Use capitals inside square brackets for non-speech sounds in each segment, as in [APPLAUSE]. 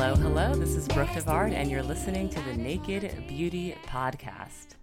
Hello, hello. This is Brooke DeVard, and you're listening to the Naked Beauty Podcast.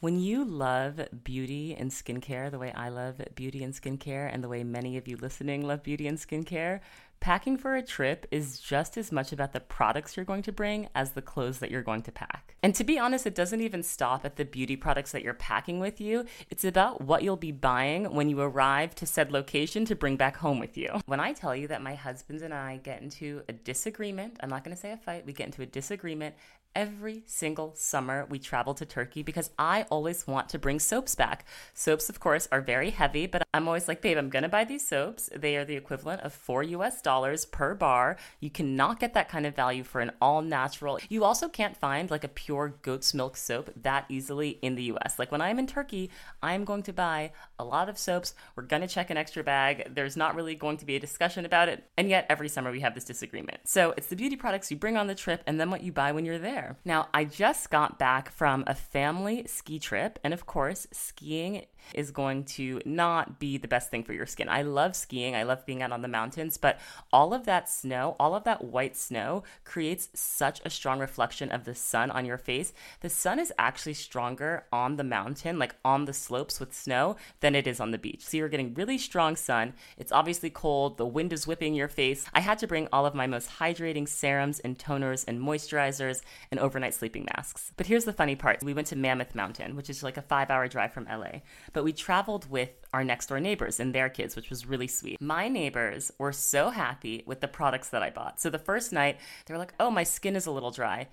When you love beauty and skincare the way I love beauty and skincare, and the way many of you listening love beauty and skincare, Packing for a trip is just as much about the products you're going to bring as the clothes that you're going to pack. And to be honest, it doesn't even stop at the beauty products that you're packing with you. It's about what you'll be buying when you arrive to said location to bring back home with you. When I tell you that my husband and I get into a disagreement, I'm not going to say a fight, we get into a disagreement every single summer we travel to Turkey because I always want to bring soaps back. Soaps, of course, are very heavy, but I'm always like, babe, I'm going to buy these soaps. They are the equivalent of four US dollars per bar. You cannot get that kind of value for an all natural. You also can't find like a pure goat's milk soap that easily in the US. Like when I'm in Turkey, I'm going to buy a lot of soaps. We're going to check an extra bag. There's not really going to be a discussion about it. And yet, every summer we have this disagreement. So it's the beauty products you bring on the trip and then what you buy when you're there there. Now, I just got back from a family ski trip, and of course, skiing is going to not be the best thing for your skin. I love skiing, I love being out on the mountains, but all of that snow, all of that white snow creates such a strong reflection of the sun on your face. The sun is actually stronger on the mountain, like on the slopes with snow, than it is on the beach. So you're getting really strong sun. It's obviously cold, the wind is whipping your face. I had to bring all of my most hydrating serums and toners and moisturizers and overnight sleeping masks. But here's the funny part we went to Mammoth Mountain, which is like a five hour drive from LA. But we traveled with our next door neighbors and their kids, which was really sweet. My neighbors were so happy with the products that I bought. So the first night, they were like, oh, my skin is a little dry.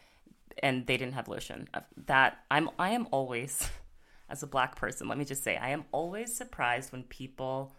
And they didn't have lotion. Uh, that I'm I am always [LAUGHS] as a black person, let me just say, I am always surprised when people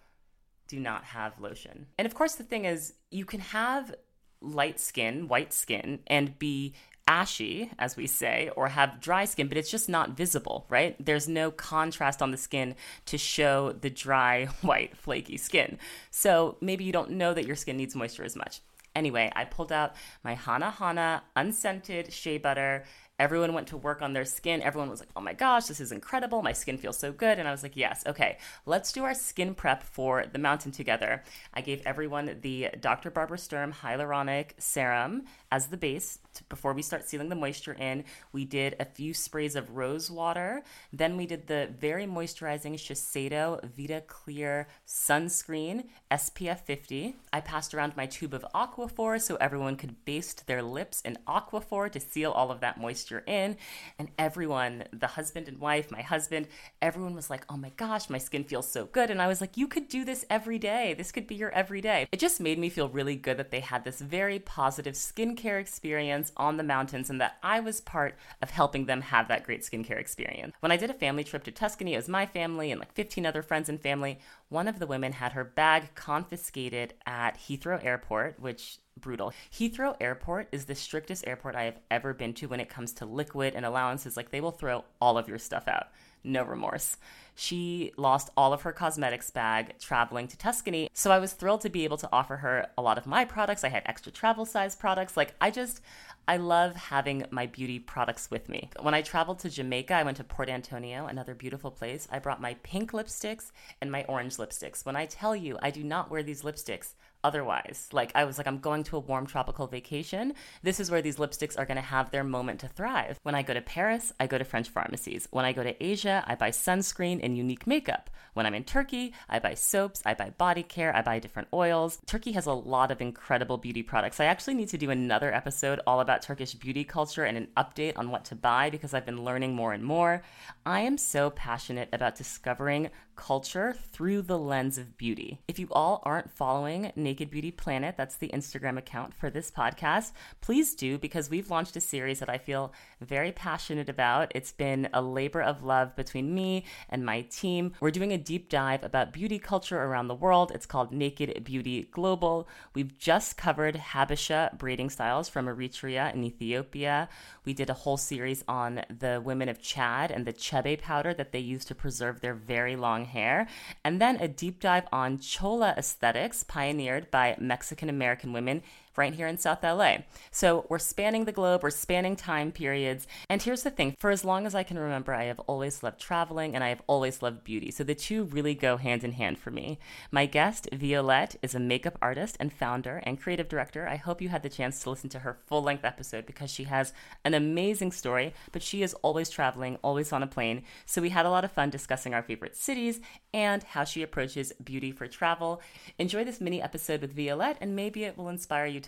do not have lotion. And of course, the thing is, you can have light skin, white skin, and be ashy, as we say, or have dry skin, but it's just not visible, right? There's no contrast on the skin to show the dry, [LAUGHS] white, flaky skin. So maybe you don't know that your skin needs moisture as much. Anyway, I pulled out my Hanahana unscented shea butter everyone went to work on their skin. Everyone was like, oh my gosh, this is incredible. My skin feels so good. And I was like, yes, okay, let's do our skin prep for the mountain together. I gave everyone the Dr. Barbara Sturm Hyaluronic Serum as the base before we start sealing the moisture in. We did a few sprays of rose water. Then we did the very moisturizing Shiseido Vita Clear sunscreen, SPF 50. I passed around my tube of Aquaphor so everyone could baste their lips in Aquaphor to seal all of that moisture in. And everyone, the husband and wife, my husband, everyone was like, oh my gosh, my skin feels so good. And I was like, you could do this every day. This could be your everyday. It just made me feel really good that they had this very positive skincare experience on the mountains and that I was part of helping them have that great skincare experience. When I did a family trip to Tuscany, it was my family and like 15 other friends and family. One of the women had her bag confiscated at Heathrow Airport, which brutal. Heathrow Airport is the strictest airport I have ever been to when it comes to liquid and allowances. Like they will throw all of your stuff out. No remorse. She lost all of her cosmetics bag traveling to Tuscany. So I was thrilled to be able to offer her a lot of my products. I had extra travel size products. Like I just I love having my beauty products with me. When I traveled to Jamaica, I went to Port Antonio, another beautiful place. I brought my pink lipsticks and my orange lipsticks. When I tell you I do not wear these lipsticks otherwise. Like I was like, I'm going to a warm tropical vacation. This is where these lipsticks are going to have their moment to thrive. When I go to Paris, I go to French pharmacies. When I go to Asia, I buy sunscreen and unique makeup. When I'm in Turkey, I buy soaps, I buy body care, I buy different oils. Turkey has a lot of incredible beauty products. I actually need to do another episode all about Turkish beauty culture and an update on what to buy because I've been learning more and more. I am so passionate about discovering culture through the lens of beauty. If you all aren't following Naked Beauty Planet, that's the Instagram account for this podcast, please do because we've launched a series that I feel very passionate about. It's been a labor of love between me and my team. We're doing a deep dive about beauty culture around the world. It's called Naked Beauty Global. We've just covered Habesha braiding styles from Eritrea and Ethiopia. We did a whole series on the women of Chad and the chebe powder that they use to preserve their very long hair, and then a deep dive on chola aesthetics pioneered by Mexican American women right here in South LA. So we're spanning the globe, we're spanning time periods. And here's the thing for as long as I can remember, I have always loved traveling and I have always loved beauty. So the two really go hand in hand for me. My guest, Violette, is a makeup artist and founder and creative director. I hope you had the chance to listen to her full length episode because she has an amazing story, but she is always traveling, always on a plane. So we had a lot of fun discussing our favorite cities and how she approaches beauty for travel. Enjoy this mini episode with Violette, and maybe it will inspire you to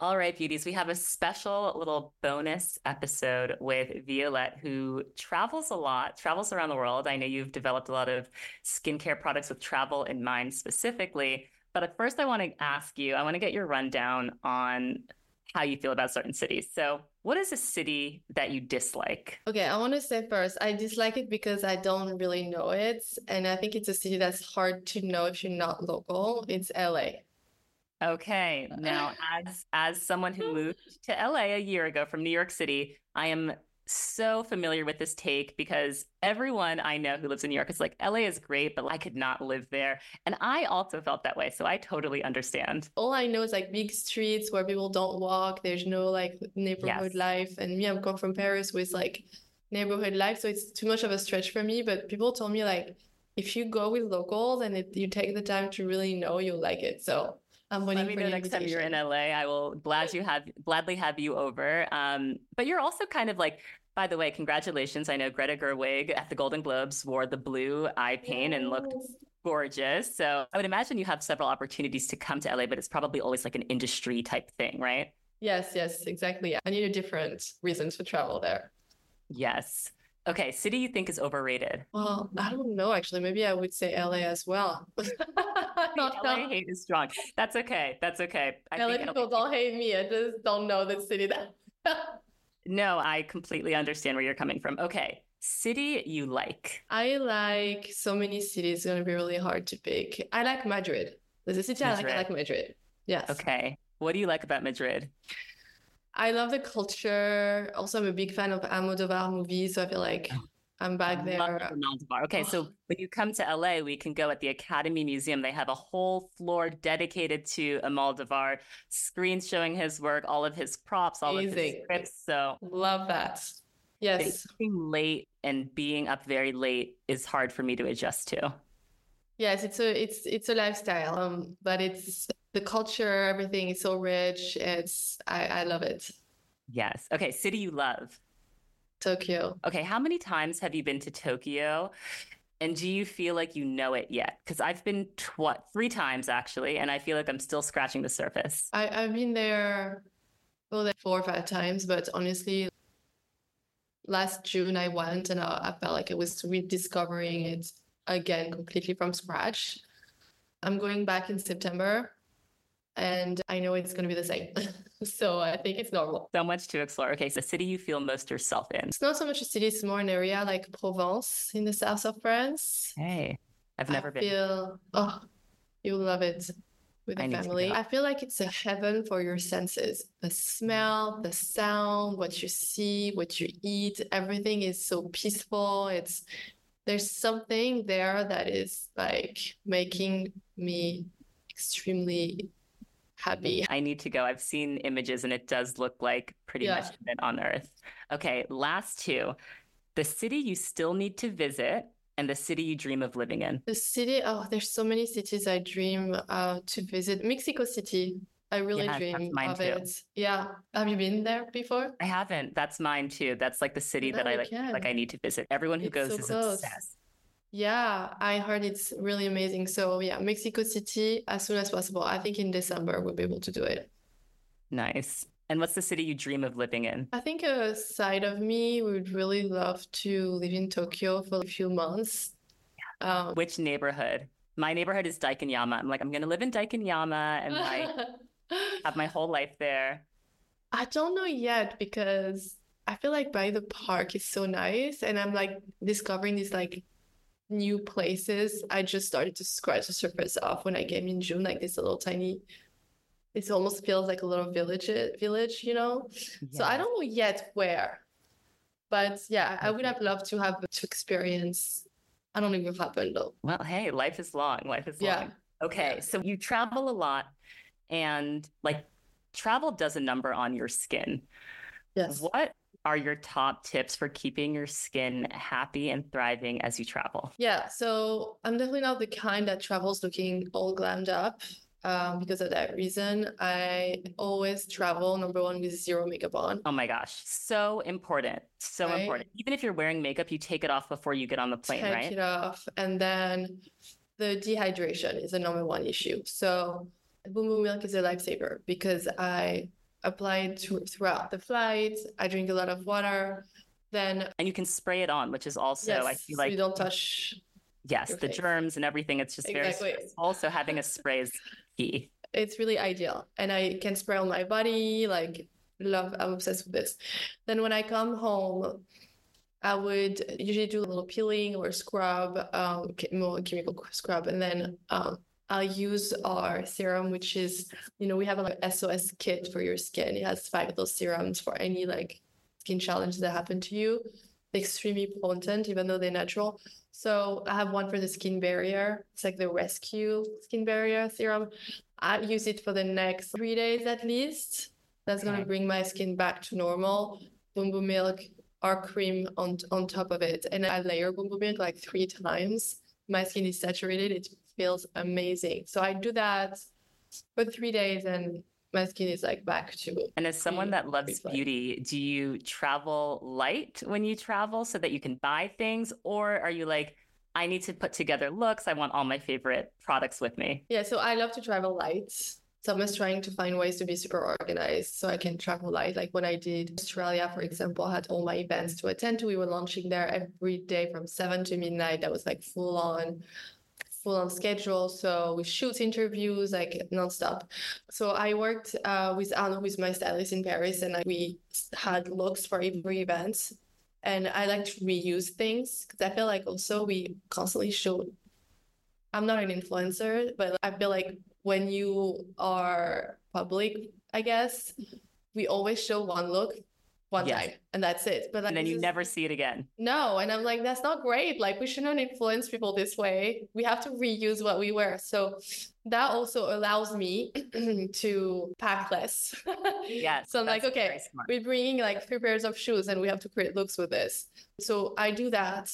All right, beauties, we have a special little bonus episode with Violette, who travels a lot, travels around the world. I know you've developed a lot of skincare products with travel in mind specifically. But at first, I want to ask you, I want to get your rundown on how you feel about certain cities. So, what is a city that you dislike? Okay, I want to say first, I dislike it because I don't really know it. And I think it's a city that's hard to know if you're not local. It's LA. Okay. Now, as as someone who [LAUGHS] moved to LA a year ago from New York City, I am so familiar with this take because everyone I know who lives in New York is like, LA is great, but I could not live there. And I also felt that way. So I totally understand. All I know is like big streets where people don't walk. There's no like neighborhood yes. life. And me, I'm come from Paris with like neighborhood life. So it's too much of a stretch for me. But people told me like, if you go with locals and if you take the time to really know, you'll like it. So I'm waiting Let me for know next time you're in LA. I will glad you have gladly have you over. Um, but you're also kind of like, by the way, congratulations. I know Greta Gerwig at the Golden Globes wore the blue eye paint and looked gorgeous. So I would imagine you have several opportunities to come to LA, but it's probably always like an industry type thing, right? Yes, yes, exactly. I need a different reasons for travel there. Yes. Okay, city you think is overrated? Well, I don't know actually. Maybe I would say LA as well. [LAUGHS] [LAUGHS] Not LA hate is strong. That's okay. That's okay. I LA people LA... don't hate me. I just don't know the city that. [LAUGHS] no, I completely understand where you're coming from. Okay, city you like? I like so many cities. It's gonna be really hard to pick. I like Madrid. There's a city Madrid. I like. I like Madrid. Yes. Okay. What do you like about Madrid? I love the culture. Also, I'm a big fan of Almodovar movies, so I feel like [SIGHS] I'm back there. Okay, so when you come to LA, we can go at the Academy Museum. They have a whole floor dedicated to Almodovar, screens showing his work, all of his props, all Amazing. of his scripts. So love that. Yes. Being late and being up very late is hard for me to adjust to. Yes, it's a it's it's a lifestyle, um, but it's the culture, everything is so rich. It's I I love it. Yes. Okay. City you love. Tokyo. Okay, how many times have you been to Tokyo? And do you feel like you know it yet? Because I've been what three times actually, and I feel like I'm still scratching the surface. I, I've been there well four or five times, but honestly, last June I went and I, I felt like I was rediscovering it again completely from scratch. I'm going back in September and I know it's going to be the same. [LAUGHS] so I think it's normal. So much to explore. Okay, so city you feel most yourself in? It's not so much a city, it's more an area like Provence in the south of France. Hey, I've never I been. Feel, oh, you'll love it with a family. I feel like it's a heaven for your senses. The smell, the sound, what you see, what you eat, everything is so peaceful. It's there's something there that is like making me extremely happy. I need to go. I've seen images and it does look like pretty yeah. much heaven on earth. Okay, last two. The city you still need to visit and the city you dream of living in. The city, oh, there's so many cities I dream uh, to visit. Mexico City. I really yeah, dream of too. it. Yeah. Have you been there before? I haven't. That's mine too. That's like the city no, that I like like I need to visit. Everyone who it's goes so is close. obsessed. Yeah, I heard it's really amazing. So yeah, Mexico City as soon as possible. I think in December we'll be able to do it. Nice. And what's the city you dream of living in? I think a side of me would really love to live in Tokyo for a few months. Um, Which neighborhood? My neighborhood is Daikanyama. I'm like, I'm going to live in Daikanyama and like [LAUGHS] have my whole life there. I don't know yet because I feel like by the park is so nice. And I'm like discovering these like new places. I just started to scratch the surface off when I came in June, like this little tiny. It almost feels like a little village, village, you know. So I don't know yet where, but yeah, I would have loved to have to experience. I don't it happened though. Well, hey, life is long. Life is yeah. long. Okay, yeah. so you travel a lot, and like travel does a number on your skin. Yes. What are your top tips for keeping your skin happy and thriving as you travel? Yeah, so I'm definitely not the kind that travels looking all glammed up. Um, because of that reason, I always travel number one with zero makeup on. Oh my gosh, so important, so right? important. Even if you're wearing makeup, you take it off before you get on the plane, take right? Take it off, and then the dehydration is the number one issue. So, Boum Boum Milk is a lifesaver because I apply to, throughout the flight. I drink a lot of water. Then and you can spray it on, which is also yes, I feel like you don't touch. Yes, the face. germs and everything. It's just exactly. very also having a spray is key. It's really ideal, and I can spray on my body. Like love, I'm obsessed with this. Then when I come home. I would usually do a little peeling or scrub, um, more chemical scrub, and then um, I'll use our serum, which is, you know, we have a like, SOS kit for your skin. It has five of those serums for any like skin challenge that happen to you. extremely potent, even though they're natural. So I have one for the skin barrier. It's like the rescue skin barrier serum. I use it for the next three days at least. That's gonna bring my skin back to normal. Boum Boum Milk, our cream on on top of it, and I layer Boum Boum Milk like three times. My skin is saturated. It feels amazing. So I do that for three days and my skin is like back to and as someone that loves beauty do you travel light when you travel so that you can buy things? Or are you like i need to put together looks i want all my favorite products with me? Yeah so i love to travel light. So i'm just trying to find ways to be super organized so i can travel light. Like when i did australia for example I had all my events to attend to. We were launching there every day from 7 to midnight. That was like full on full on schedule. So we shoot interviews like nonstop. So I worked uh, with Anna, who is my stylist in Paris, and we had looks for every event. And I like to reuse things because I feel like also we constantly show. I'm not an influencer, but I feel like when you are public, I guess, we always show one look one yes. time and that's it. But like, and then you is... never see it again. No. And I'm like, that's not great. Like we shouldn't influence people this way. We have to reuse what we wear. So that also allows me [CLEARS THROAT] to pack less. yes. [LAUGHS] So I'm like, okay, we're bringing like three pairs of shoes and we have to create looks with this. So I do that.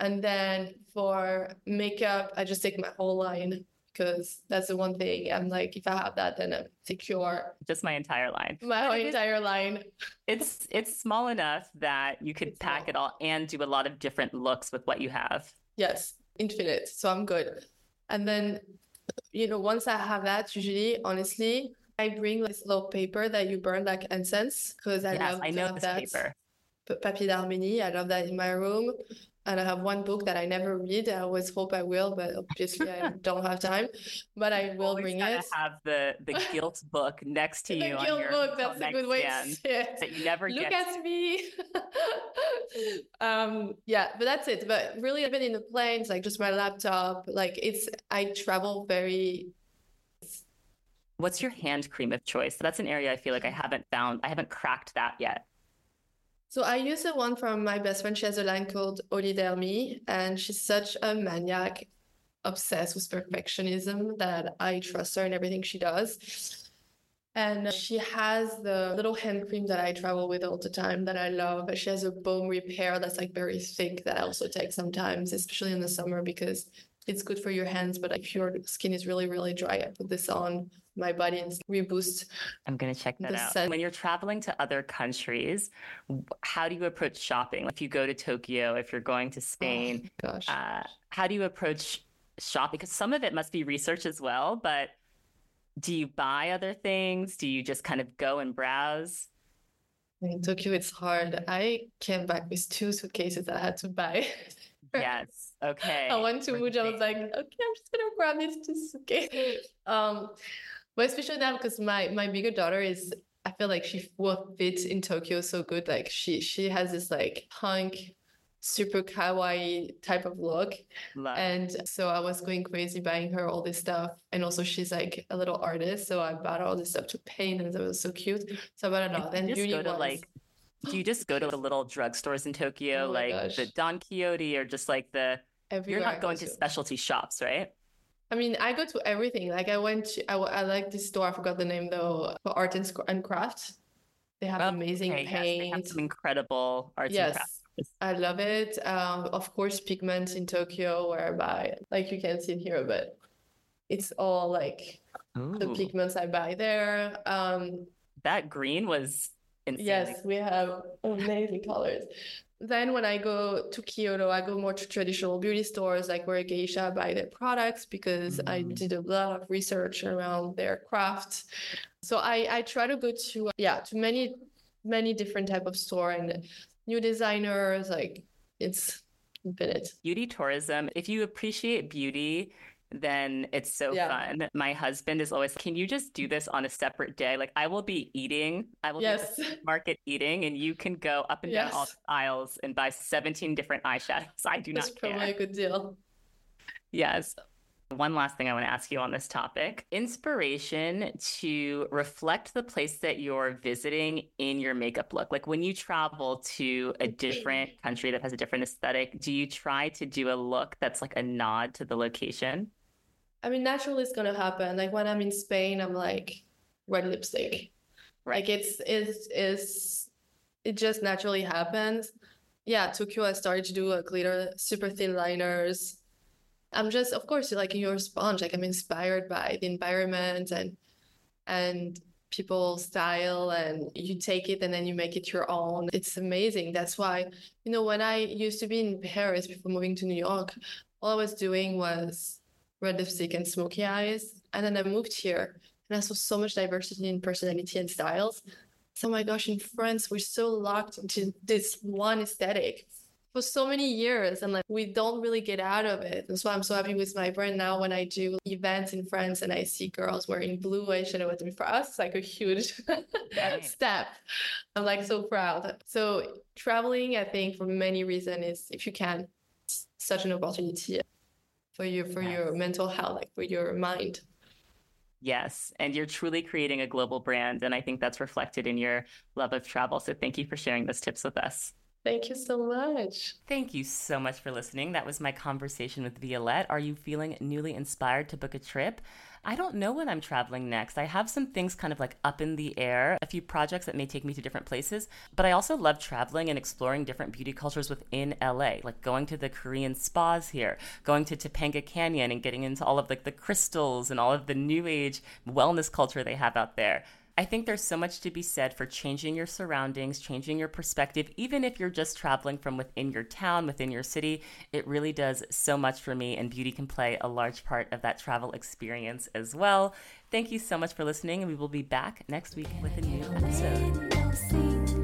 And then for makeup, I just take my whole line because that's the one thing I'm like, if I have that, then I'm secure. Just my entire line. My whole entire line. It's it's small enough that you could it's pack small. it all and do a lot of different looks with what you have. Yes, infinite. So I'm good. And then, you know, once I have that, usually, honestly, I bring this little paper that you burn like incense because I yes, love I know this that. paper. Papier d'Arménie. I love that in my room and I have one book that I never read. I always hope I will, but obviously I [LAUGHS] don't have time. But I will bring it. Have the the guilt [LAUGHS] book next to you. the guilt book. That's a good way to say it. That you never look at me. [LAUGHS] um, yeah, but that's it. But really, even in the planes, like just my laptop. Like it's I travel very. What's your hand cream of choice? That's an area I feel like I haven't found. I haven't cracked that yet. So I use the one from my best friend. She has a line called Olidermi, and she's such a maniac, obsessed with perfectionism that I trust her in everything she does. And she has the little hand cream that I travel with all the time that I love. She has a bone repair that's like very thick that I also take sometimes, especially in the summer because it's good for your hands. But if your skin is really, really dry, I put this on my body and reboost. I'm going to check that out. When you're traveling to other countries, how do you approach shopping? If you go to Tokyo, if you're going to Spain, oh, gosh. Uh, how do you approach shopping? Because some of it must be research as well, but do you buy other things? Do you just kind of go and browse? In Tokyo, it's hard. I came back with two suitcases that I had to buy. [LAUGHS] yes. Okay. I went to Muji. I was like, okay, I'm just gonna grab these two suitcases. [LAUGHS] Um, but especially now because my my bigger daughter is I feel like she will fit in Tokyo so good. Like she she has this like punk, super kawaii type of look. Love. And so I was going crazy buying her all this stuff. And also she's like a little artist. So I bought all this stuff to paint and it was so cute. So I bought a lot. Then just go to like do you just go to the little drugstores in Tokyo, oh like gosh. the Don Quijote or just like the Everywhere you're not going to specialty shops, right? I mean, I go to everything. Like I went to, I, I like this store. I forgot the name though. For art and, and craft. They have oh, amazing okay, paint. Yes, they have some incredible arts yes. and crafts. I love it. Um, of course, pigments in Tokyo, whereby like you can see here, but it's all like Ooh. the pigments I buy there. Um, that green was Yes, we have amazing [LAUGHS] colors. Then when I go to Kyoto, I go more to traditional beauty stores like where geisha buy their products because mm. I did a lot of research around their craft. So I, I try to go to yeah to many many different type of store and new designers like it's infinite. Beauty tourism. If you appreciate beauty, then it's so yeah. fun. My husband is always, can you just do this on a separate day? Like I will be eating, I will yes. [LAUGHS] be market eating, and you can go up and yes. down all aisles and buy 17 different eyeshadows. I do That's not care. That's probably a good deal. Yes. One last thing I want to ask you on this topic inspiration to reflect the place that you're visiting in your makeup look. Like when you travel to a different [CLEARS THROAT] country that has a different aesthetic, do you try to do a look that's like a nod to the location? I mean, naturally, it's gonna happen. Like when I'm in Spain, I'm like red lipstick. Right. Like it's it's is it just naturally happens. Yeah, Tokyo, I started to do a glitter, super thin liners. I'm just, of course, like you're a sponge. Like I'm inspired by the environment and and people's style, and you take it and then you make it your own. It's amazing. That's why, you know, when I used to be in Paris before moving to New York, all I was doing was red lipstick and smoky eyes. And then I moved here and I saw so much diversity in personality and styles. So, oh my gosh, in France, we're so locked into this one aesthetic for so many years and like we don't really get out of it. That's why I'm so happy with my brand now when I do events in France and I see girls wearing blue eyeshadow with me. For us, it's like a huge [LAUGHS] step. I'm like so proud. So traveling, I think for many reasons is if you can, such an opportunity for your for yes. your mental health, like for your mind. Yes, and you're truly creating a global brand, and I think that's reflected in your love of travel. So thank you for sharing those tips with us. Thank you so much. Thank you so much for listening. That was my conversation with Violette. Are you feeling newly inspired to book a trip? I don't know when I'm traveling next. I have some things kind of like up in the air, a few projects that may take me to different places, but I also love traveling and exploring different beauty cultures within LA, like going to the Korean spas here, going to Topanga Canyon and getting into all of like the crystals and all of the new age wellness culture they have out there. I think there's so much to be said for changing your surroundings, changing your perspective, even if you're just traveling from within your town, within your city. It really does so much for me, and beauty can play a large part of that travel experience as well. Thank you so much for listening, and we will be back next week with a new episode.